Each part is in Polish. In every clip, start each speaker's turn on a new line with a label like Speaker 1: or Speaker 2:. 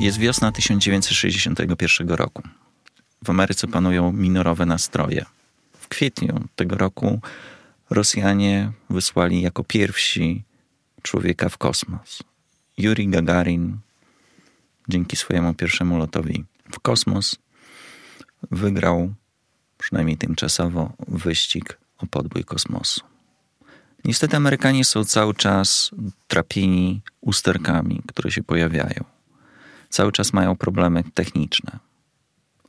Speaker 1: Jest wiosna 1961 roku. W Ameryce panują minorowe nastroje. W kwietniu tego roku Rosjanie wysłali jako pierwsi człowieka w kosmos. Yuri Gagarin, dzięki swojemu pierwszemu lotowi w kosmos, wygrał, przynajmniej tymczasowo, wyścig o podbój kosmosu. Niestety Amerykanie są cały czas trapieni usterkami, które się pojawiają. Cały czas mają problemy techniczne.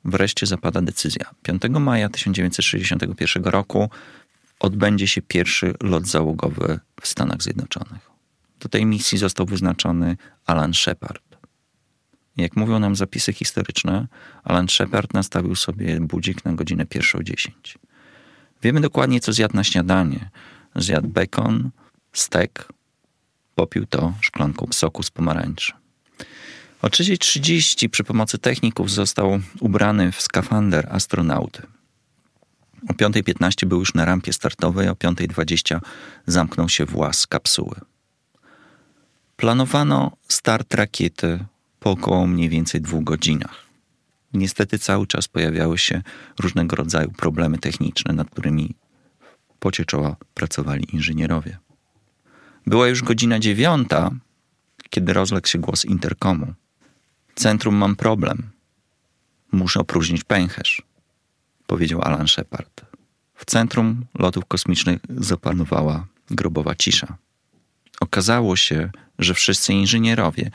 Speaker 1: Wreszcie zapada decyzja. 5 maja 1961 roku odbędzie się pierwszy lot załogowy w Stanach Zjednoczonych. Do tej misji został wyznaczony Alan Shepard. Jak mówią nam zapisy historyczne, Alan Shepard nastawił sobie budzik na godzinę 1.10. Wiemy dokładnie, co zjadł na śniadanie. Zjadł bekon, stek, popił to szklanką soku z pomarańczy. O 3.30 przy pomocy techników został ubrany w skafander astronauty. O 5.15 był już na rampie startowej, o 5.20 zamknął się włas kapsuły. Planowano start rakiety po około mniej więcej dwóch godzinach. Niestety cały czas pojawiały się różnego rodzaju problemy techniczne, nad którymi w pracowali inżynierowie. Była już godzina dziewiąta, kiedy rozległ się głos interkomu. Centrum mam problem. Muszę opróżnić pęcherz, powiedział Alan Shepard. W centrum lotów kosmicznych zapanowała grobowa cisza. Okazało się, że wszyscy inżynierowie,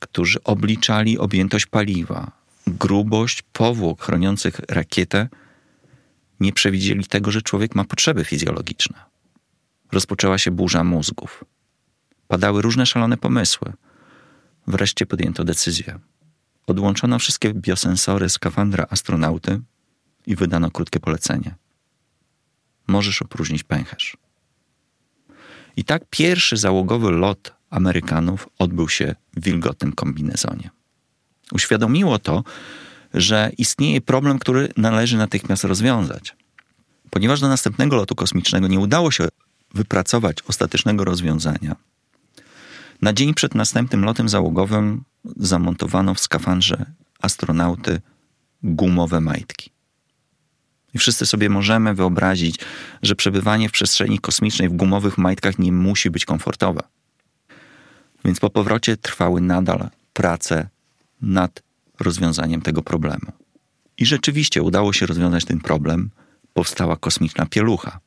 Speaker 1: którzy obliczali objętość paliwa, grubość powłok chroniących rakietę, nie przewidzieli tego, że człowiek ma potrzeby fizjologiczne. Rozpoczęła się burza mózgów. Padały różne szalone pomysły. Wreszcie podjęto decyzję. Odłączono wszystkie biosensory z kafandra astronauty i wydano krótkie polecenie. Możesz opróżnić pęcherz. I tak pierwszy załogowy lot Amerykanów odbył się w wilgotnym kombinezonie. Uświadomiło to, że istnieje problem, który należy natychmiast rozwiązać. Ponieważ do następnego lotu kosmicznego nie udało się wypracować ostatecznego rozwiązania, na dzień przed następnym lotem załogowym zamontowano w skafandrze astronauty gumowe majtki. I wszyscy sobie możemy wyobrazić, że przebywanie w przestrzeni kosmicznej w gumowych majtkach nie musi być komfortowe. Więc po powrocie trwały nadal prace nad rozwiązaniem tego problemu. I rzeczywiście udało się rozwiązać ten problem. Powstała kosmiczna pielucha,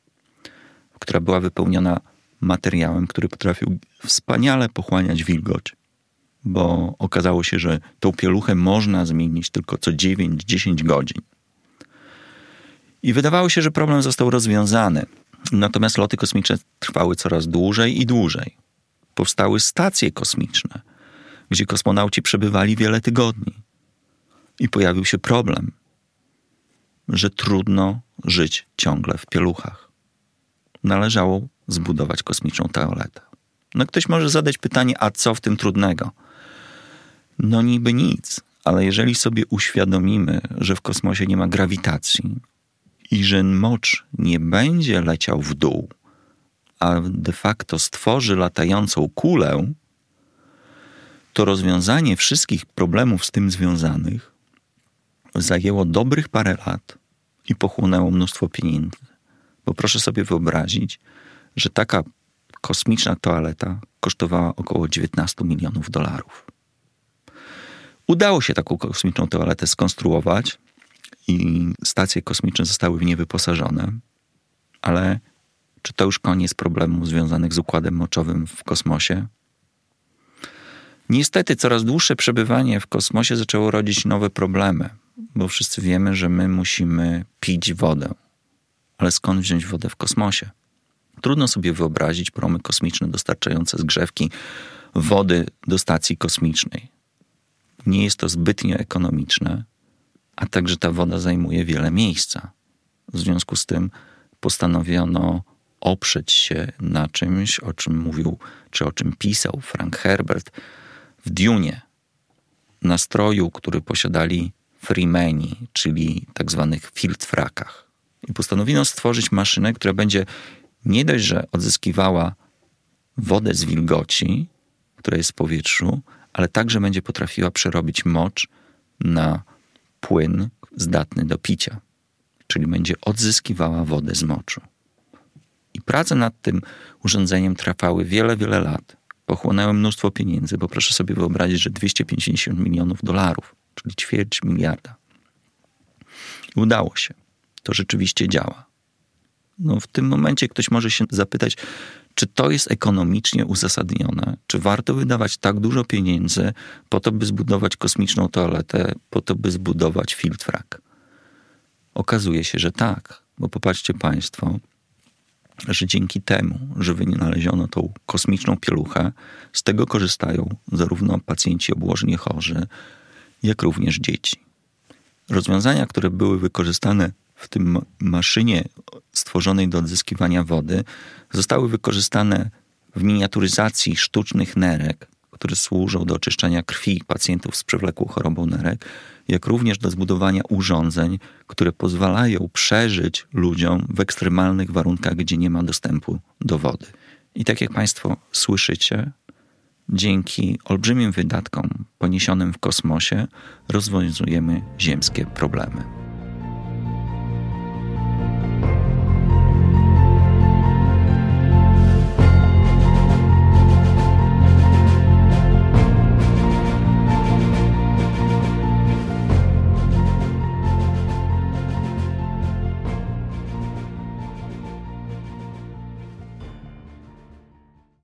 Speaker 1: która była wypełniona materiałem, który potrafił wspaniale pochłaniać wilgoć, bo okazało się, że tą pieluchę można zmienić tylko co 9-10 godzin. I wydawało się, że problem został rozwiązany. Natomiast loty kosmiczne trwały coraz dłużej i dłużej. Powstały stacje kosmiczne, gdzie kosmonauci przebywali wiele tygodni. I pojawił się problem, że trudno żyć ciągle w pieluchach. Należało zbudować kosmiczną toaletę. No ktoś może zadać pytanie, a co w tym trudnego? No niby nic, ale jeżeli sobie uświadomimy, że w kosmosie nie ma grawitacji i że mocz nie będzie leciał w dół, a de facto stworzy latającą kulę, to rozwiązanie wszystkich problemów z tym związanych zajęło dobrych parę lat i pochłonęło mnóstwo pieniędzy. Bo proszę sobie wyobrazić, że taka kosmiczna toaleta kosztowała około 19 milionów dolarów. Udało się taką kosmiczną toaletę skonstruować i stacje kosmiczne zostały w nie wyposażone, ale czy to już koniec problemów związanych z układem moczowym w kosmosie? Niestety, coraz dłuższe przebywanie w kosmosie zaczęło rodzić nowe problemy, bo wszyscy wiemy, że my musimy pić wodę. Ale skąd wziąć wodę w kosmosie? Trudno sobie wyobrazić promy kosmiczne dostarczające zgrzewki wody do stacji kosmicznej. Nie jest to zbytnio ekonomiczne, a także ta woda zajmuje wiele miejsca. W związku z tym postanowiono oprzeć się na czymś, o czym mówił, czy o czym pisał Frank Herbert w Dune, nastroju, który posiadali Freemeni, czyli tak zwanych field frakach. I postanowiono stworzyć maszynę, która będzie nie dość, że odzyskiwała wodę z wilgoci, która jest w powietrzu, ale także będzie potrafiła przerobić mocz na płyn zdatny do picia, czyli będzie odzyskiwała wodę z moczu. I prace nad tym urządzeniem trwały wiele, wiele lat. Pochłonęły mnóstwo pieniędzy, bo proszę sobie wyobrazić, że 250 milionów dolarów, czyli ćwierć miliarda. I udało się. To rzeczywiście działa. No, w tym momencie ktoś może się zapytać, czy to jest ekonomicznie uzasadnione? Czy warto wydawać tak dużo pieniędzy po to, by zbudować kosmiczną toaletę, po to, by zbudować filtrak? Okazuje się, że tak, bo popatrzcie Państwo, że dzięki temu, że wynaleziono tą kosmiczną pieluchę, z tego korzystają zarówno pacjenci obłożnie chorzy, jak również dzieci. Rozwiązania, które były wykorzystane w tym maszynie stworzonej do odzyskiwania wody, zostały wykorzystane w miniaturyzacji sztucznych nerek, które służą do oczyszczania krwi pacjentów z przewlekłą chorobą nerek, jak również do zbudowania urządzeń, które pozwalają przeżyć ludziom w ekstremalnych warunkach, gdzie nie ma dostępu do wody. I tak jak Państwo słyszycie, dzięki olbrzymim wydatkom poniesionym w kosmosie rozwiązujemy ziemskie problemy.